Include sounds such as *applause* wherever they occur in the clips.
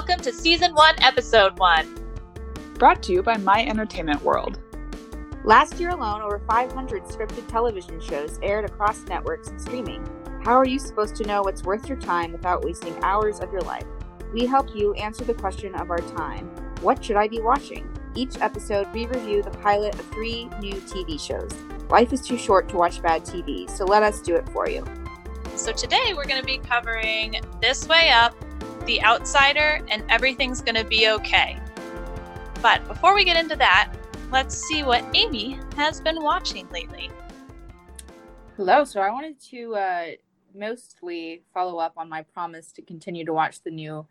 welcome to Season 1, Episode 1. Brought to you by My Entertainment World. Last year alone, over 500 scripted television shows aired across networks and streaming. How are you supposed to know what's worth your time without wasting hours of your life? We help you answer the question of our time What should I be watching? Each episode, we review the pilot of three new TV shows. Life is too short to watch bad TV, so let us do it for you. So today we're going to be covering This Way Up, The Outsider, and Everything's Gonna Be Okay. But before we get into that, let's see what Amy has been watching lately. Hello. So I wanted to uh, mostly follow up on my promise to continue to watch the new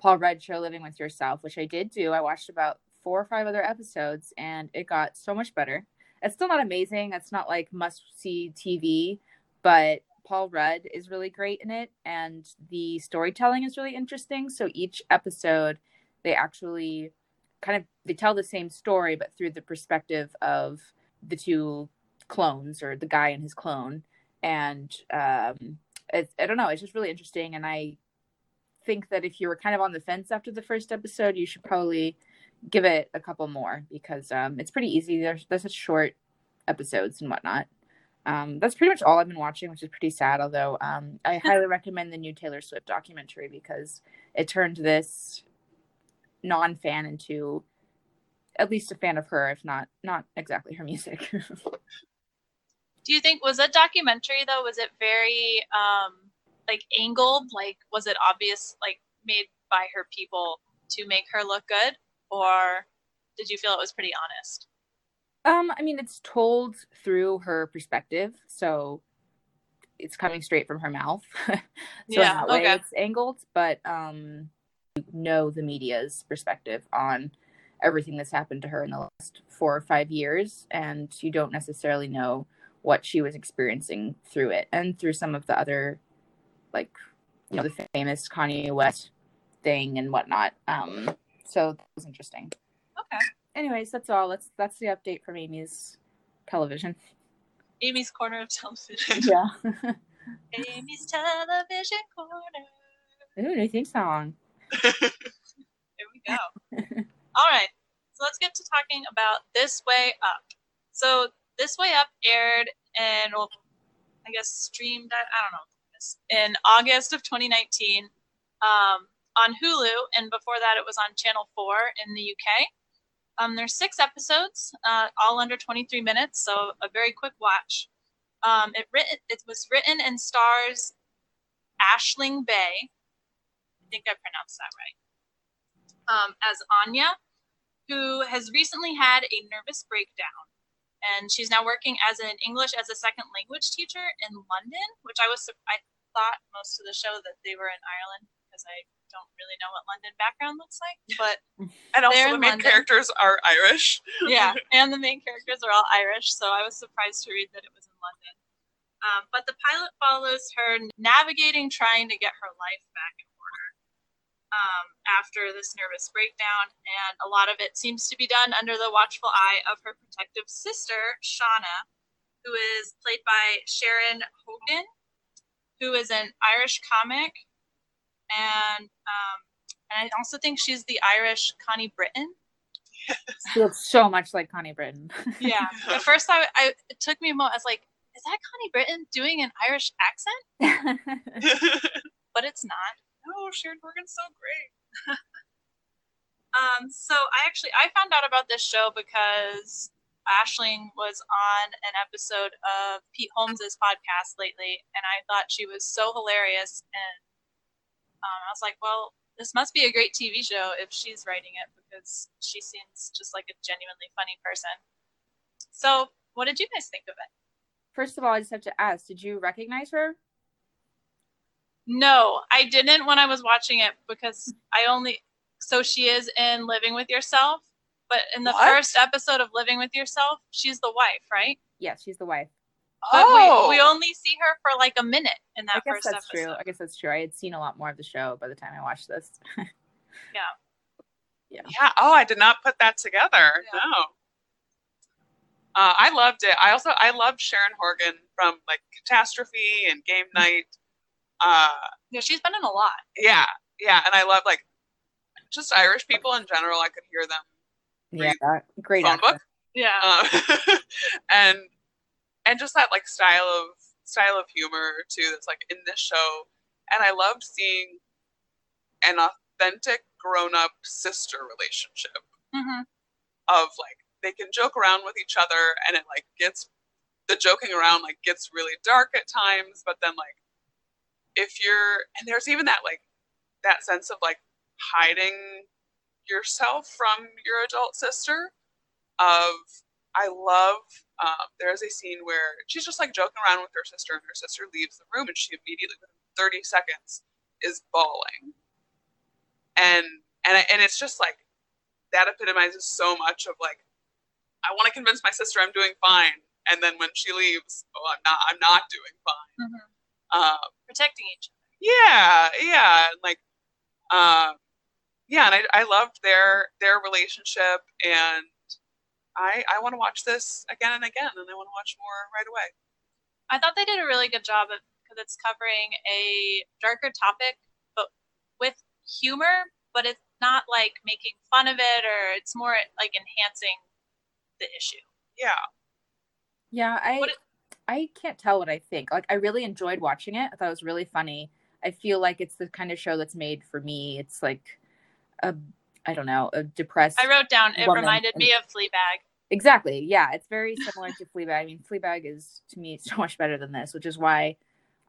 Paul Rudd show, Living with Yourself, which I did do. I watched about four or five other episodes, and it got so much better. It's still not amazing. It's not like must see TV, but Paul Rudd is really great in it, and the storytelling is really interesting. So each episode, they actually kind of they tell the same story, but through the perspective of the two clones or the guy and his clone. And um, it, I don't know, it's just really interesting. And I think that if you were kind of on the fence after the first episode, you should probably give it a couple more because um, it's pretty easy. There's there's short episodes and whatnot. Um, that's pretty much all I've been watching, which is pretty sad. Although um, I *laughs* highly recommend the new Taylor Swift documentary because it turned this non-fan into at least a fan of her, if not not exactly her music. *laughs* Do you think was that documentary though? Was it very um, like angled? Like was it obvious? Like made by her people to make her look good, or did you feel it was pretty honest? Um, I mean, it's told through her perspective, so it's coming straight from her mouth. *laughs* so yeah, in that way okay. it's angled, but um, you know the media's perspective on everything that's happened to her in the last four or five years, and you don't necessarily know what she was experiencing through it, and through some of the other, like, you know, the famous Kanye West thing and whatnot. Um, so that was interesting Okay. Anyways, that's all. That's that's the update from Amy's television. Amy's corner of television. Yeah. *laughs* Amy's television corner. Ooh, new theme song. *laughs* Here we go. All right. So let's get to talking about This Way Up. So This Way Up aired and well, I guess streamed. I, I don't know. In August of 2019 um, on Hulu, and before that it was on Channel 4 in the UK. Um, there's six episodes, uh, all under 23 minutes, so a very quick watch. Um, it written it was written and stars Aisling Bea. I think I pronounced that right. Um, as Anya, who has recently had a nervous breakdown, and she's now working as an English as a second language teacher in London. Which I was I thought most of the show that they were in Ireland because I don't really know what London background looks like, but *laughs* And also, the main London. characters are Irish. *laughs* yeah, *laughs* and the main characters are all Irish, so I was surprised to read that it was in London. Um, but the pilot follows her navigating trying to get her life back in order um, after this nervous breakdown, and a lot of it seems to be done under the watchful eye of her protective sister, Shauna, who is played by Sharon Horgan, who is an Irish comic, and um, and I also think she's the Irish Connie Britton. She looks so much like Connie Britton. Yeah. *laughs* At first, I, I it took me a moment. I was like, "Is that Connie Britton doing an Irish accent?" *laughs* But it's not. oh, Sharon Morgan's so great. *laughs* Um. So I actually I found out about this show because Aisling was on an episode of Pete Holmes's podcast lately, and I thought she was so hilarious, and um, I was like, "Well, this must be a great TV show if she's writing it because she seems just like a genuinely funny person." So, what did you guys think of it? First of all, I just have to ask: Did you recognize her? No, I didn't when I was watching it because I only so she is in Living with Yourself, but in the What? first episode of Living with Yourself, she's the wife, right? Yes, she's the wife. But oh, we, we only see her for like a minute in that I guess first that's episode. true. I guess that's true. I had seen a lot more of the show by the time I watched this. *laughs* yeah. Yeah. Yeah. Oh, I did not put that together. Yeah. No. Uh, I loved it. I also I loved Sharon Horgan from like Catastrophe and Game *laughs* Night. Uh, Yeah, she's been in a lot. yeah, yeah, and I love like just Irish people in general, I could hear them. Yeah, that, great phone accent. book. Yeah. Uh, *laughs* and and just that like style of style of humor too that's like in this show. And i loved seeing an authentic grown-up sister relationship hmm of like they can joke around with each other and it like gets the joking around like gets really dark at times but then like if you're and there's even that like that sense of like hiding yourself from your adult sister of i love um, there's a scene where she's just like joking around with her sister and her sister leaves the room and she immediately within 30 seconds is bawling and and I- and it's just like that epitomizes so much of like I want to convince my sister I'm doing fine, and then when she leaves, oh, I'm not. I'm not doing fine. hmm Um, Protecting each other. yeah, yeah, like, um, yeah, and I, I loved their their relationship, and I I want to watch this again and again, and I want to watch more right away. I thought they did a really good job because it's covering a darker topic, but with humor. But it's not like making fun of it, or it's more like enhancing the issue. Yeah, Yeah, I it- I can't tell what I think. Like I really enjoyed watching it. I thought it was really funny. I feel like it's the kind of show that's made for me. It's like a I don't know, a depressed I wrote down it reminded and- me of Fleabag. Exactly. Yeah, it's very *laughs* similar to Fleabag. I mean, Fleabag is to me *laughs* so much better than this, which is why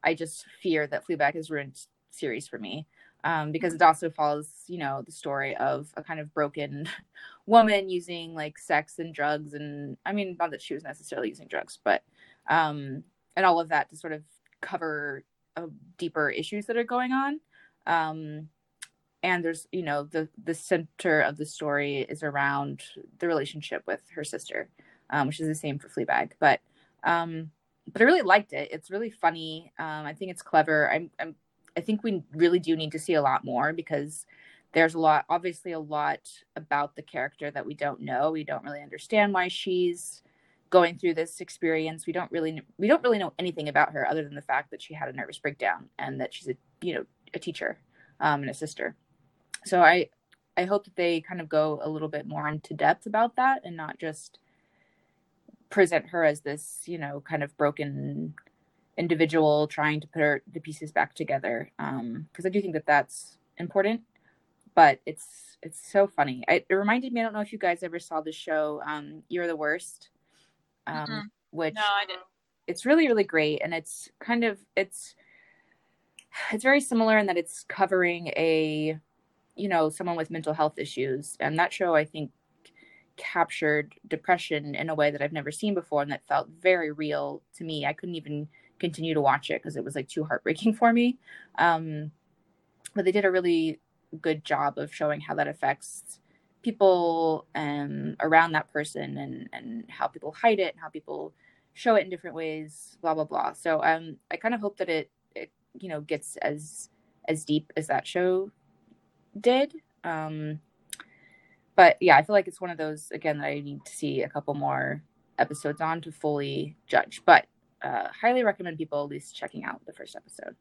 I just fear that Fleabag has ruined series for me. Um, because it also follows, you know, the story of a kind of broken *laughs* woman using like sex and drugs, and I mean, not that she was necessarily using drugs, but um, and all of that to sort of cover uh, deeper issues that are going on. Um, and there's you know the the center of the story is around the relationship with her sister um, which is the same for fleabag but um but i really liked it. It's really funny. Um i think it's clever. I'm, I'm i think we really do need to see a lot more because there's a lot obviously a lot about the character that we don't know. We don't really understand why she's going through this experience. We don't really we don't really know anything about her other than the fact that she had a nervous breakdown and that she's a you know a teacher um, and a sister so i i hope that they kind of go a little bit more into depth about that and not just present her as this you know kind of broken individual trying to put her the pieces back together um because i do think that that's important but it's it's so funny I, it reminded me i don't know if you guys ever saw the show um you're the worst um Mhm. which No, I didn't. it's really really great and it's kind of it's it's very similar in that it's covering a you know someone with mental health issues. And that show i think captured depression in a way that i've never seen before and that felt very real to me. I couldn't even continue to watch it because it was like too heartbreaking *laughs* for me. Um but they did a really good job of showing how that affects people um around that person and and how people hide it and how people show it in different ways blah blah blah. So um i kind of hope that it it you know gets as as deep as that show did um but yeah i feel like it's one of those again that i need to see a couple more episodes on to fully judge but uh highly recommend people at least checking out the first episode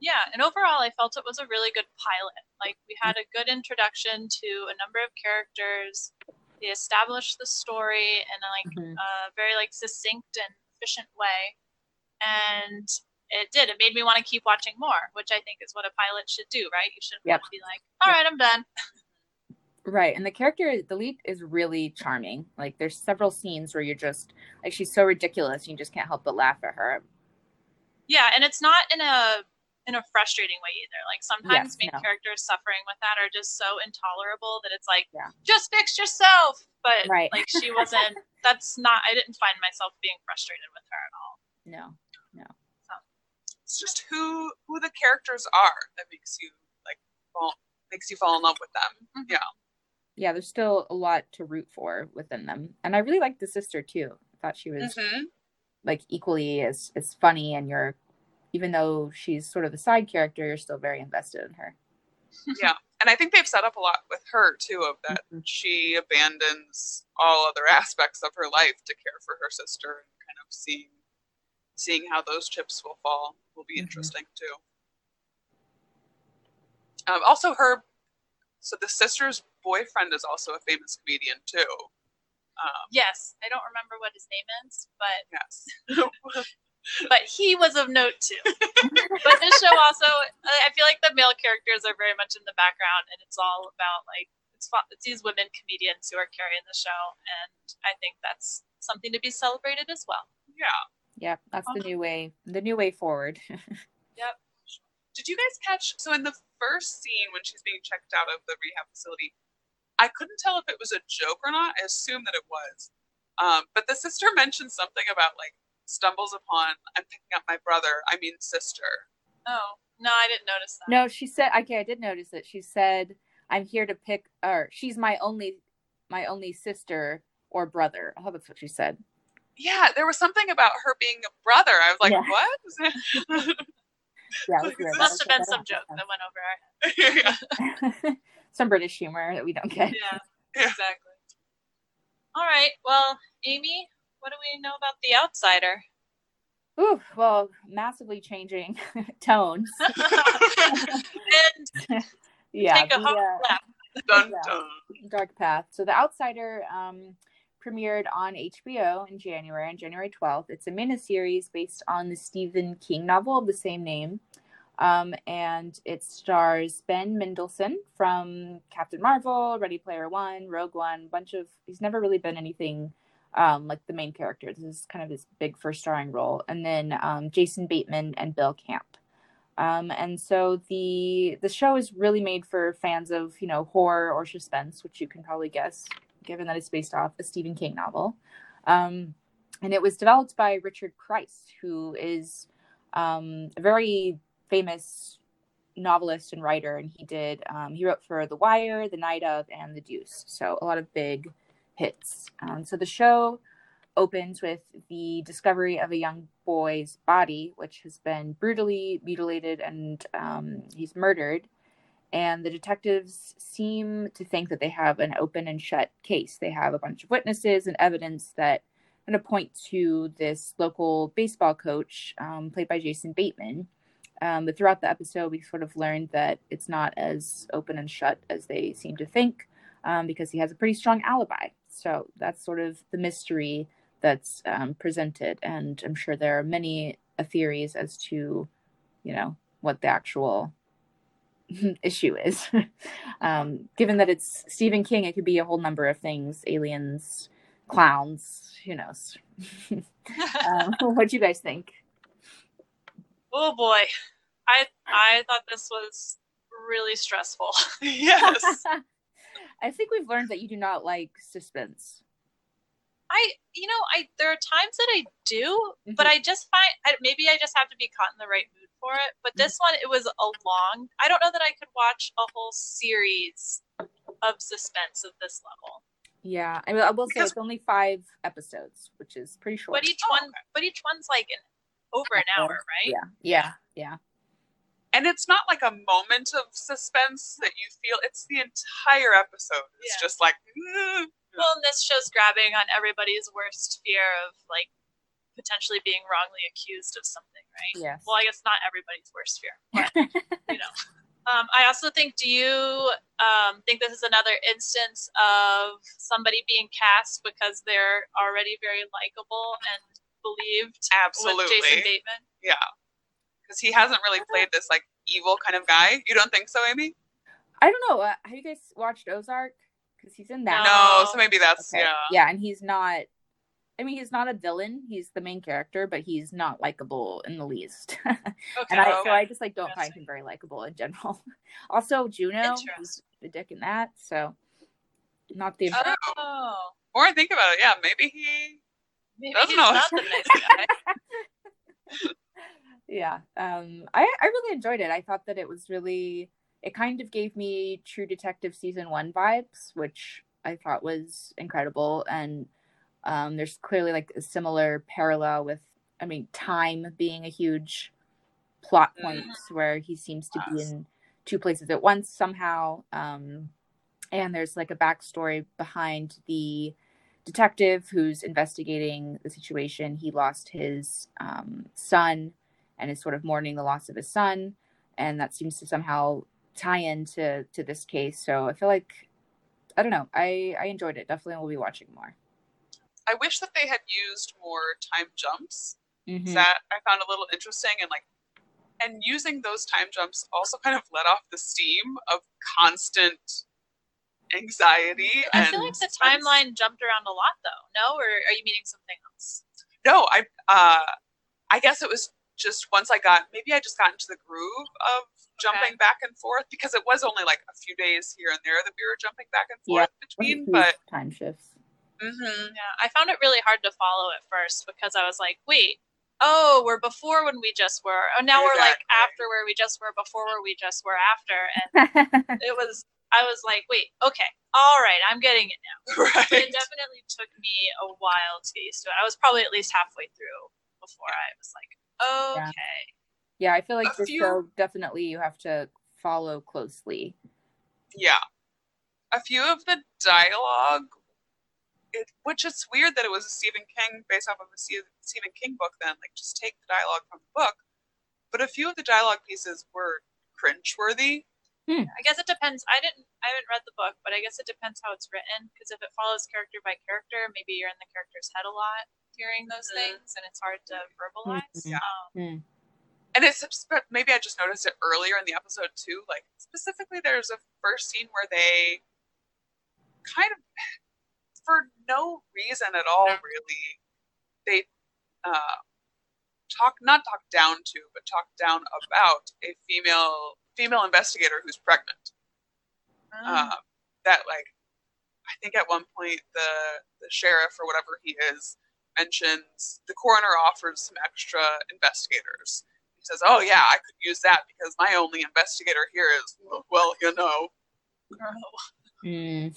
Yeah, and overall, I felt it was a really good pilot. Like, we had a good introduction to a number of characters. They established the story in a, like Mhm. a very like succinct and efficient way, and it did. It made me want to keep watching more, which I think is what a pilot should do, right? You shouldn't Yep. be like, "All right, I'm done." Right. And the character, the lead is really charming. Like there's several scenes where you're just like she's so ridiculous, you just can't help but laugh at her. Yeah, and it's not in a in a frustrating way either. Like sometimes Yes, main no. characters suffering with that are just so intolerable that it's like, Yeah. just fix yourself. But Right. like she *laughs* wasn't. that's not. I didn't find myself being frustrated with her at all. No, no. It's just who who the characters are that makes you like fall makes you fall in love with them. Mhm. Yeah, Yeah, there's still a lot to root for within them. And I really liked the sister too. I thought she was Mhm. like equally as as funny and you're even though she's sort of the side character, you're still very invested in her. *laughs* yeah, and I think they've set up a lot with her too of that Mhm. she abandons all other aspects of her life to care for her sister and kind of seeing seeing how those chips will fall will be Mhm. interesting too. Um, also, her so the sister's boyfriend is also a famous comedian too. Um, Yes, I don't remember what his name is, but yes. *laughs* but he was of note too. but this show also, I I feel like the male characters are very much in the background, and it's all about like it's, it's these women comedians who are carrying the show, and I think that's something to be celebrated as well. yeah. Yeah, that's the Uh-huh. new way. The new way forward. *laughs* Yep. Did you guys catch? So in the first scene when she's being checked out of the rehab facility, I couldn't tell if it was a joke or not. I assumed that it was. Um, but the sister *laughs* mentioned something about like stumbles upon I'm picking up my brother. I mean sister. Oh no, I didn't notice that. no, she said. Okay, I did notice it. She said, "I'm here to pick." Or she's my only, my only sister or brother. I thought that's what she said. Yeah, there was something about her being a brother. I was like, Yeah. what? Yeah, it was. *laughs* Must have been some makes joke that went over our *laughs* head. *laughs* some British humor that we don't get. Yeah, Yeah. exactly. All right. Well, Amy, what do we know about the outsider? Ooh, well, massively changing tones. and Yeah, take a the, uh, dun, Yeah. dun. Dark Path. So The Outsider um, premiered on HBO in January, on January 12th. It's a miniseries based on the Stephen King novel of the same name. Um, and it stars Ben Mendelsohn from Captain Marvel, Ready Player One, Rogue One, bunch of he's never really been anything um, like the main character. This is kind of his big first starring role. And then um, Jason Bateman and Bill Camp. Um, and so the the show is really made for fans of you know horror or suspense, which you can probably guess, given that it's based off a Stephen King novel. Um, and it was developed by Richard Price, who is um, a very famous novelist and writer, and he did um, he wrote for The Wire, The Night of, and The Deuce. So a lot of big hits. Um, so the show opens with the discovery of a young boy's body, which has been brutally mutilated and um, he's murdered. And the detectives seem to think that they have an open and shut case. They have a bunch of witnesses and evidence that kind of point to this local baseball coach, um, played by Jason Bateman. Um, but throughout the episode, we sort of learned that it's not as open and shut as they seem to think, um, because he has a pretty strong alibi. So that's sort of the mystery that's um, presented, and I'm sure there are many theories as to, you know, what the actual *laughs* issue is. *laughs* um, given that it's Stephen King, it could be a whole number of things: aliens, clowns. Who knows? *laughs* um, what do you guys think? oh boy, I I thought this was really stressful. yes. I think we've learned that you do not like suspense. I you know I there are times that I do, but Mhm. I just find I, maybe I just have to be caught in the right mood for it. But Mm-hmm. this one, it was a long. I don't know that I could watch a whole series of suspense of this level. Yeah, I mean, I will say Because- it's only five episodes, which is pretty short. But each Oh, one, but each one's like an over an hour, right? Yeah, yeah, yeah. And it's not like a moment of suspense that you feel. It's the entire episode. It's Yeah. just like, "Mm." Well, and this show's grabbing on everybody's worst fear of like potentially being wrongly accused of something, right? Yes. Well, I guess not everybody's worst fear, but *laughs* you know. Um, I also think. Do you um, think this is another instance of somebody being cast because they're already very likable and believed with absolutely. Jason Bateman? Yeah. Because he hasn't really played this like evil kind of guy. You don't think so, Amy? I don't know. Uh, have you guys watched Ozark? Because he's in that. No, No. so maybe that's Okay. yeah. Yeah, and he's not. I mean, he's not a villain. He's the main character, but he's not likable in the least. *laughs* Okay. and I, so. I just like don't find him very likable in general. *laughs* also, Juno, Interesting. the dick in that. So, not the. Oh. oh, More I think about it, yeah, maybe he. maybe Doesn't he's know. not the nice guy. *laughs* yeah um i i really enjoyed it i thought that it was really it kind of gave me true detective season one vibes which i thought was incredible. And um there's clearly like a similar parallel with i mean time being a huge plot Mhm. point where he seems to be in two places at once somehow. Um and there's like a backstory behind the detective who's investigating the situation. He lost his um, son and is sort of mourning the loss of his son. And that seems to somehow tie into to this case. So I feel like I don't know. I I enjoyed it. Definitely will be watching more. I wish that they had used more time jumps. Mhm. That I found a little interesting and like and using those time jumps also kind of let off the steam of constant anxiety I feel like the suspense. timeline jumped around a lot, though. No, or are you meaning something else? No, I uh I guess it was just once I got maybe I just got into the groove of jumping back and forth because it was only like a few days here and there that we were jumping back and Yeah. forth between, Huge but time shifts. mhm. Yeah, I found it really hard to follow at first because I was like, wait, oh, we're before when we just were. Oh, now we're like after where we just were before where we just were after. And *laughs* it was, I was like, wait, okay, all right, I'm getting it now. *laughs* right. It definitely took me a while to get used to it. I was probably at least halfway through before I was like, Yeah. okay. yeah, I feel like A this few- show definitely you have to follow closely. Yeah. A few of the dialogue, it, which it's weird that it was a Stephen King based off of a Stephen King book. Then, like, just take the dialogue from the book. But a few of the dialogue pieces were cringeworthy. I guess it depends. I didn't, I haven't read the book, but I guess it depends how it's written. Because if it follows character by character, maybe you're in the character's head a lot hearing those Mhm. things, and it's hard to verbalize. Yeah. Um, And it's but maybe I just noticed it earlier in the episode too. Like specifically, there's a first scene where they kind of, for no reason at all, really, they uh, talk not talk down to, but talk down about a female female investigator who's pregnant. um, Uh, that like, I think at one point the the sheriff or whatever he is mentions the coroner offers some extra investigators. He says, "Oh yeah, I could use that because my only investigator here is well, you know, Mm.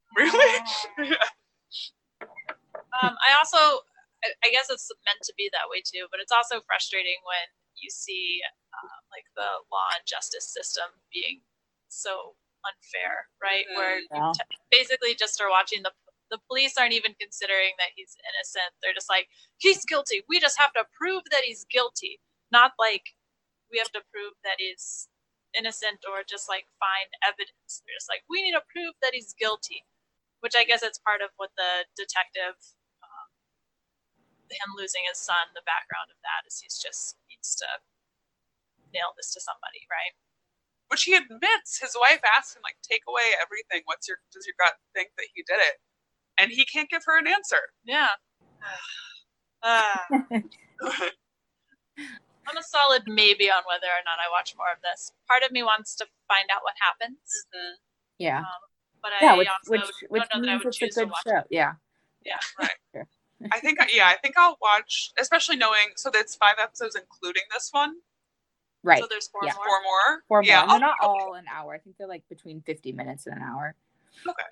*laughs* really." *laughs* Um, I also, I, I guess it's meant to be that way too, but it's also frustrating when you see uh, like the law and justice system being so unfair, right? Where you Yeah. t- basically just are watching the the police aren't even considering that he's innocent. They're just like he's guilty. We just have to prove that he's guilty, not like we have to prove that he's innocent or just like find evidence. They're just like we need to prove that he's guilty, which I guess it's part of what the detective um, him losing his son, the background of that is he's just needs to nail this to somebody, right? Which he admits. His wife asks him like, "Take away everything. What's your does your gut think that he did it?" And he can't give her an answer. Yeah. *sighs* Ah. *laughs* I'm a solid maybe on whether or not I watch more of this. Part of me wants to find out what happens, Yeah. um, but yeah, I which also which which don't know that I means would it's a choose to good watch. show. Yeah. Right. *laughs* I think, yeah, I think I'll watch, especially knowing. So that's five episodes, including this one. Right. So there's four Yeah. more. Four more. Four more. Yeah, And they're not okay. all an hour. I think they're like between fifty minutes and an hour. Okay.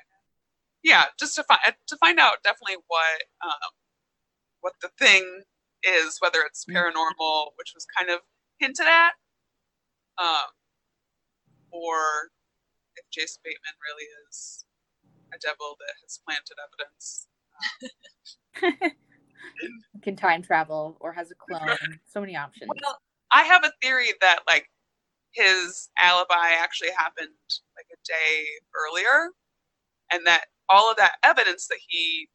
Yeah, just to find to find out definitely what um, what the thing is, whether it's Mhm. paranormal, which was kind of hinted at, um, or if Jason Bateman really is a devil that has planted evidence. *laughs* Can time travel or has a clone. *laughs* so many options. Well, I have a theory that like his alibi actually happened like a day earlier, and that all of that evidence that he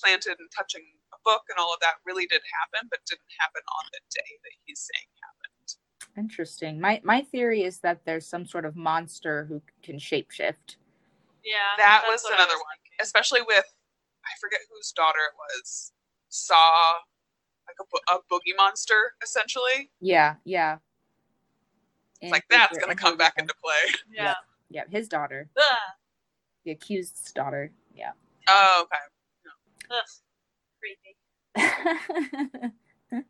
planted and touching a book and all of that really did happen, but didn't happen on the day that he's saying happened. Interesting. My my theory is that there's some sort of monster who can shapeshift. Yeah, That was what I another one, especially with I forget whose daughter it was saw like a, bo- a boogie monster essentially. Yeah, yeah. It's like that's gonna come back into. into play. *laughs* Yeah. Yeah, his daughter, Ugh. the accused's daughter. Yeah. Oh, okay. Ugh. Creepy. *laughs* Creepy.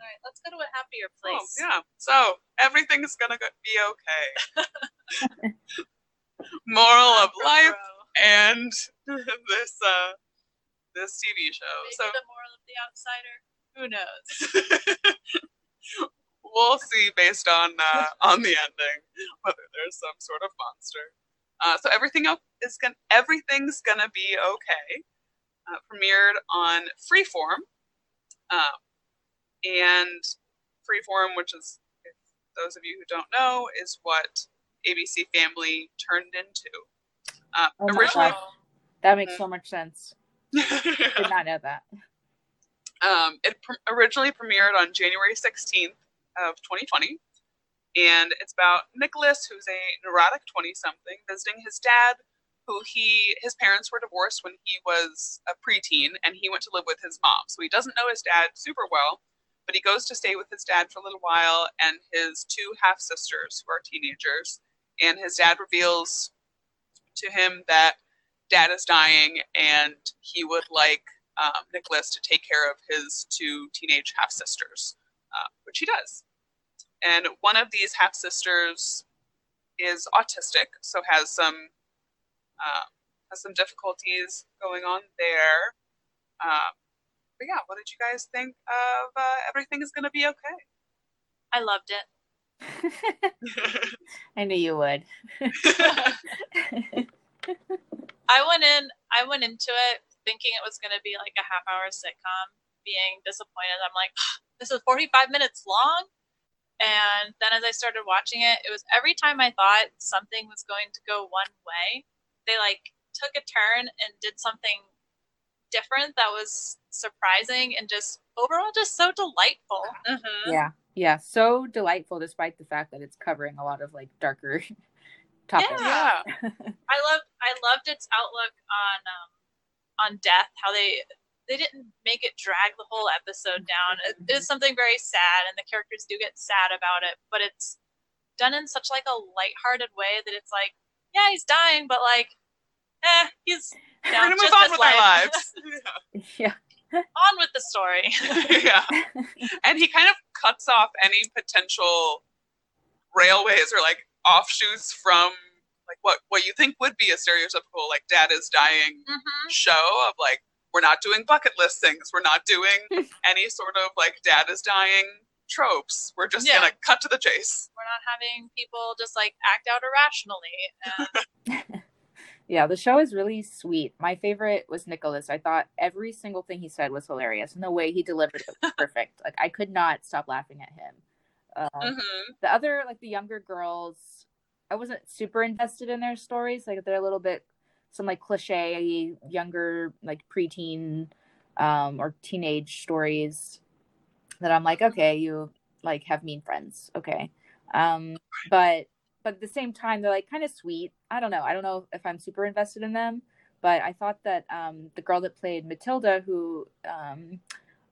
All right, let's go to a happier Oh, place. yeah. So everything's gonna be okay. *laughs* Moral of life and this uh this TV show. Maybe So the moral of the outsider. Who knows? *laughs* we'll see based on uh, on the ending whether there's some sort of monster. Uh, so everything else is gonna everything's gonna be okay. Uh, premiered on Freeform, um, and Freeform, which is if those of you who don't know, is what ABC Family turned into. Um, Oh originally. That makes so much sense. *laughs* Did not know that. um, it pr- originally premiered on January 16th of 2020, and it's about Nicholas, who's a neurotic 20-something, visiting his dad, who he his parents were divorced when he was a preteen, and he went to live with his mom. So he doesn't know his dad super well, but he goes to stay with his dad for a little while, and his two half sisters, who are teenagers, and his dad reveals to him that dad is dying, and he would like um, Nicholas to take care of his two teenage half sisters, uh, which he does. And one of these half sisters is autistic, so has some uh, has some difficulties going on there. Um, but yeah, what did you guys think of uh, Everything is Gonna Be Okay? I loved it. *laughs* I knew you would. *laughs* *laughs* I went in I went into it thinking it was gonna be like a half hour sitcom, being disappointed. I'm like, this is 45 minutes long. And then as I started watching it, it was every time I thought something was going to go one way, they like took a turn and did something different that was surprising and just overall just so delightful. Mhm. yeah, yeah. So delightful, despite the fact that it's covering a lot of like darker topics. Yeah. *laughs* I loved I loved its outlook on um, on death. How they they didn't make it drag the whole episode down. It is something very sad, and the characters do get sad about it. But it's done in such like a lighthearted way that it's like, yeah, he's dying, but like, eh, he's *laughs* We're gonna move on with life. our lives. *laughs* yeah. on with the story. yeah. And he kind of cuts off any potential railways or like offshoots from like what what you think would be a stereotypical like dad is dying hmm show of like we're not doing bucket list things we're not doing *laughs* any sort of like dad is dying tropes we're just Yeah. gonna cut to the chase We're not having people just like act out irrationally. And *laughs* Yeah, the show is really sweet. My favorite was Nicholas. I thought every single thing he said was hilarious, and the way he delivered it was *laughs* perfect. Like I could not stop laughing at him. Uh, hmm The other, like the younger girls, I wasn't super invested in their stories. Like they're a little bit some like cliche younger, like preteen um, or teenage stories that I'm like, okay, you like have mean friends, okay. Um, but but at the same time, they're like kind of sweet. I don't know. I don't know if I'm super invested in them, but I thought that um, the girl that played Matilda, who um,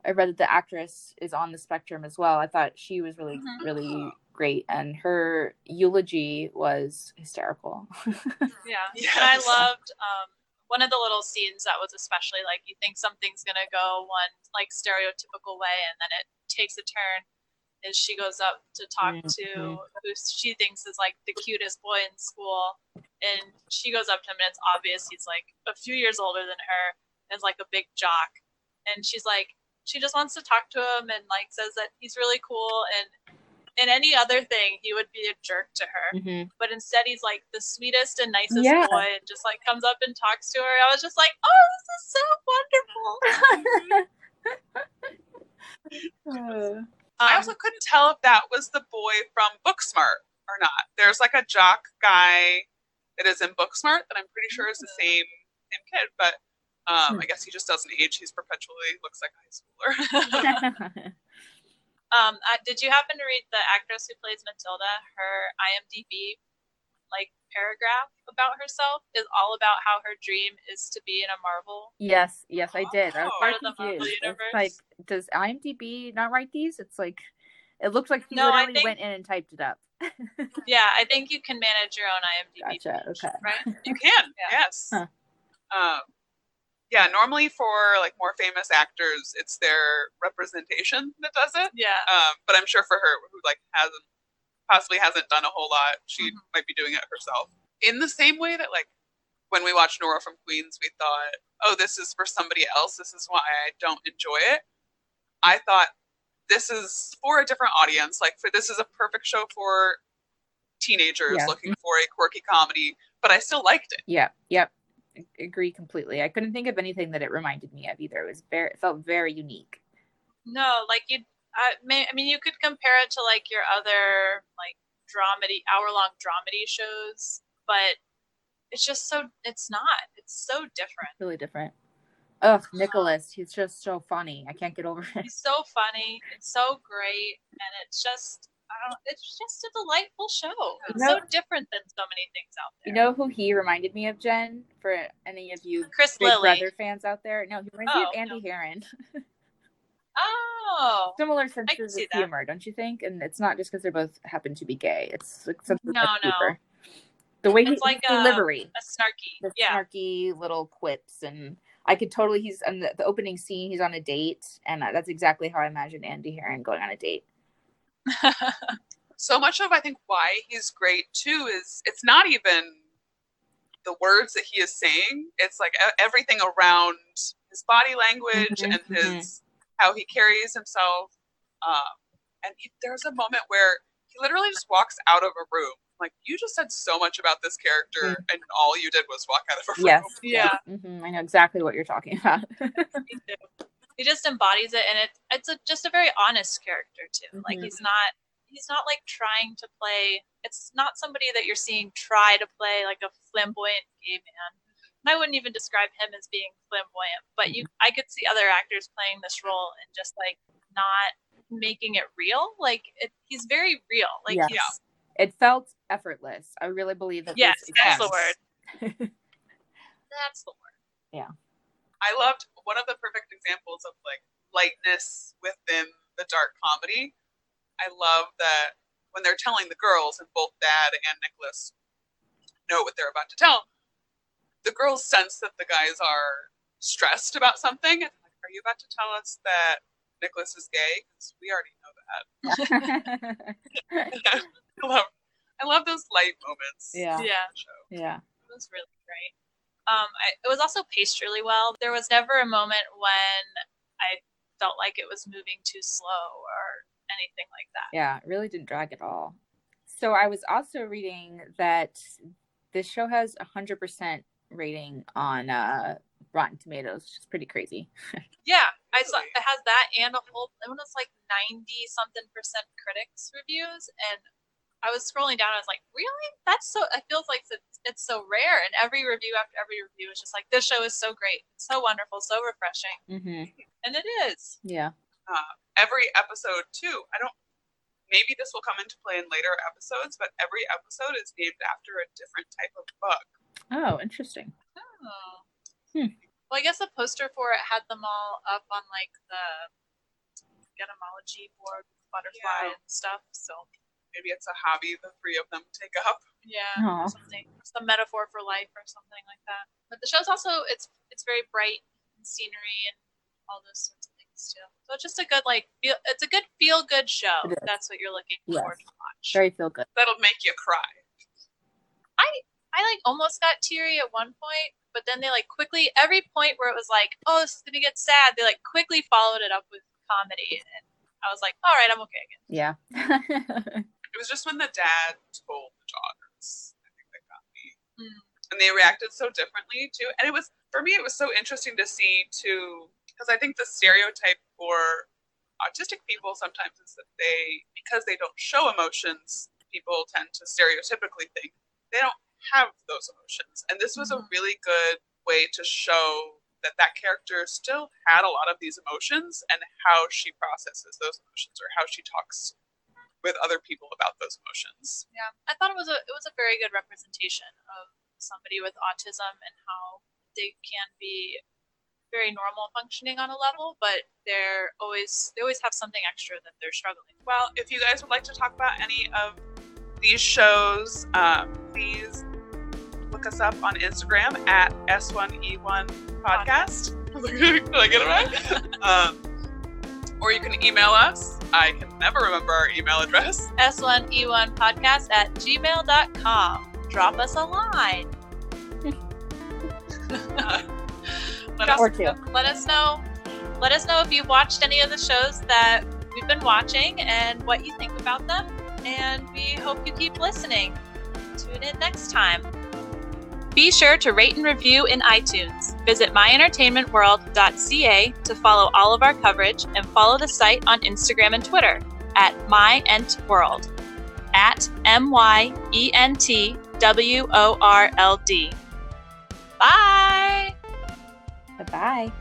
I read that the actress is on the spectrum as well. I thought she was really, Mhm. really great, and her eulogy was hysterical. *laughs* Yeah. Yes. And I loved um, one of the little scenes that was especially like you think something's gonna go one like stereotypical way and then it takes a turn is she goes up to talk to Mhm. who she thinks is like the cutest boy in school and she goes up to him and it's obvious he's like a few years older than her and is like a big jock and she's like she just wants to talk to him and like says that he's really cool and in any other thing he would be a jerk to her Mhm. but instead he's like the sweetest and nicest Yeah. boy and just like comes up and talks to her. I was just like, oh, this is so wonderful. *laughs* Uh, i also couldn't tell if that was the boy from booksmart or not there's like a jock guy that is in booksmart that i'm pretty sure is the same same kid but um, I guess he just doesn't age. He's perpetually looks like a high schooler. *laughs* um, uh, did you happen to read the actress who plays Matilda? Her IMDb like paragraph about herself is all about how her dream is to be in a Marvel. yes, yes, I did. I was Oh. very Part of the Marvel confused. Universe. like, does IMDb not write these? It's like, it looks like he No, literally think- went in and typed it up. *laughs* Yeah, I think you can manage your own IMDb. Gotcha. page, Okay. Right? You can, *laughs* Yeah. yes. Huh. Um, yeah, normally for like more famous actors, it's their representation that does it. Yeah. Um, but I'm sure for her, who like hasn't possibly hasn't done a whole lot, she Mhm. might be doing it herself. In the same way that like when we watched Nora from Queens, we thought, oh, this is for somebody else. This is why I don't enjoy it. I thought this is for a different audience. Like for this is a perfect show for teenagers Yeah. looking for a quirky comedy, but I still liked it. Yeah. Yep. Agree completely. I couldn't think of anything that it reminded me of either. It was very, it felt very unique. No, like you I, may, I mean, you could compare it to like your other like dramedy, hour-long dramedy shows, but it's just so it's not. It's so different. Really different. Ugh, uh-huh. Nicholas, he's just so funny. I can't get over it. He's so funny. It's so great, and it's just I don't. It's just a delightful show. It's You know- so different than so many things out there. You know who he reminded me of, Jen? For any of you Chris Big Lilly. Brother fans out there, no, he reminds me of Oh, Andy no. Herren. Oh, *laughs* Similar senses see of that. humor, don't you think? And it's not just because they both happen to be gay. It's like something No, no. deeper. The way he like his a- delivery, a snarky. the Yeah. snarky little quips, and I could totally. He's on the, the opening scene. He's on a date, and that's exactly how I imagine Andy Herren going on a date. *laughs* so much of I think why he's great too is it's not even the words that he is saying. It's like e- everything around his body language Mhm, and his how he carries himself. Um, and he, there's a moment where he literally just walks out of a room. Like you just said so much about this character, and all you did was walk out of a *laughs* room. Yes. Yeah. hmm I know exactly what you're talking about. *laughs* He just embodies it, and it, it's a, just a very honest character too. Like Mhm. he's not he's not like trying to play. It's not somebody that you're seeing try to play like a flamboyant gay man. And I wouldn't even describe him as being flamboyant, but you I could see other actors playing this role and just like not making it real. Like it, he's very real. Like Yes. it felt effortless. I really believe that. yes, that's the word. *laughs* That's the word. Yeah. I loved one of the perfect examples of like lightness within the dark comedy. I love that when they're telling the girls, and both Dad and Nicholas know what they're about to tell, the girls sense that the guys are stressed about something. And like, are you about to tell us that Nicholas is gay? Because we already know that. *laughs* *laughs* I love, I love those light moments. yeah. Yeah. the show. Yeah. It was really great. Um, I, it was also paced really well. There was never a moment when I felt like it was moving too slow or anything like that. Yeah, it really didn't drag at all. So I was also reading that this show has a hundred percent rating on uh, Rotten Tomatoes, which is pretty crazy. *laughs* Yeah, I saw it has that and a whole. It was like ninety something percent critics reviews, and I was scrolling down. I was like, really? That's so. It feels like it's, it's so rare. And every review after every review is just like, this show is so great, it's so wonderful, so refreshing, Mm-hmm. and it is. Yeah. every episode too. I don't. Maybe this will come into play in later episodes, but every episode is named after a different type of book. Oh, interesting. Oh. Hmm. Well, I guess the poster for it had them all up on like the etymology board, butterfly Yeah. and stuff. So Maybe it's a hobby the three of them take up. yeah, Aw. or something, some metaphor for life or something like that. But the show's also it's it's very bright and scenery and all those sorts of things too. So it's just a good like feel. It's a good feel good show. It is. That's what you're looking Yes. forward to watch. Very feel good. That'll make you cry. I I like almost got teary at one point, but then they like quickly every point where it was like, oh, this is gonna get sad, they like quickly followed it up with comedy, and I was like, all right, I'm okay again. Yeah. *laughs* It was just when the dad told the joggers. I think that got me. Mm. And they reacted so differently too. And it was for me, it was so interesting to see too, because I think the stereotype for autistic people sometimes is that they, because they don't show emotions, people tend to stereotypically think they don't have those emotions. And this was a Mhm. really good way to show that that character still had a lot of these emotions and how she processes those emotions or how she talks with other people about those emotions. Yeah, I thought it was a it was a very good representation of somebody with autism and how they can be very normal functioning on a level, but they're always they always have something extra that they're struggling. with. Well, if you guys would like to talk about any of these shows, um, please look us up on Instagram at S1E1 Podcast. *laughs* Did I get it right? *laughs* um, or you can email us. I can never remember our email address. *laughs* S1E1podcast at gmail.com. Drop us a line. *laughs* Let Drop- Or two. Let us know. Let us know if you've watched any of the shows that we've been watching and what you think about them. And we hope you keep listening. Tune in next time. Be sure to rate and review in iTunes. Visit myentertainmentworld.ca to follow all of our coverage and follow the site on Instagram and Twitter at myentworld at M Y E N T W O R L D. Bye. Bye bye.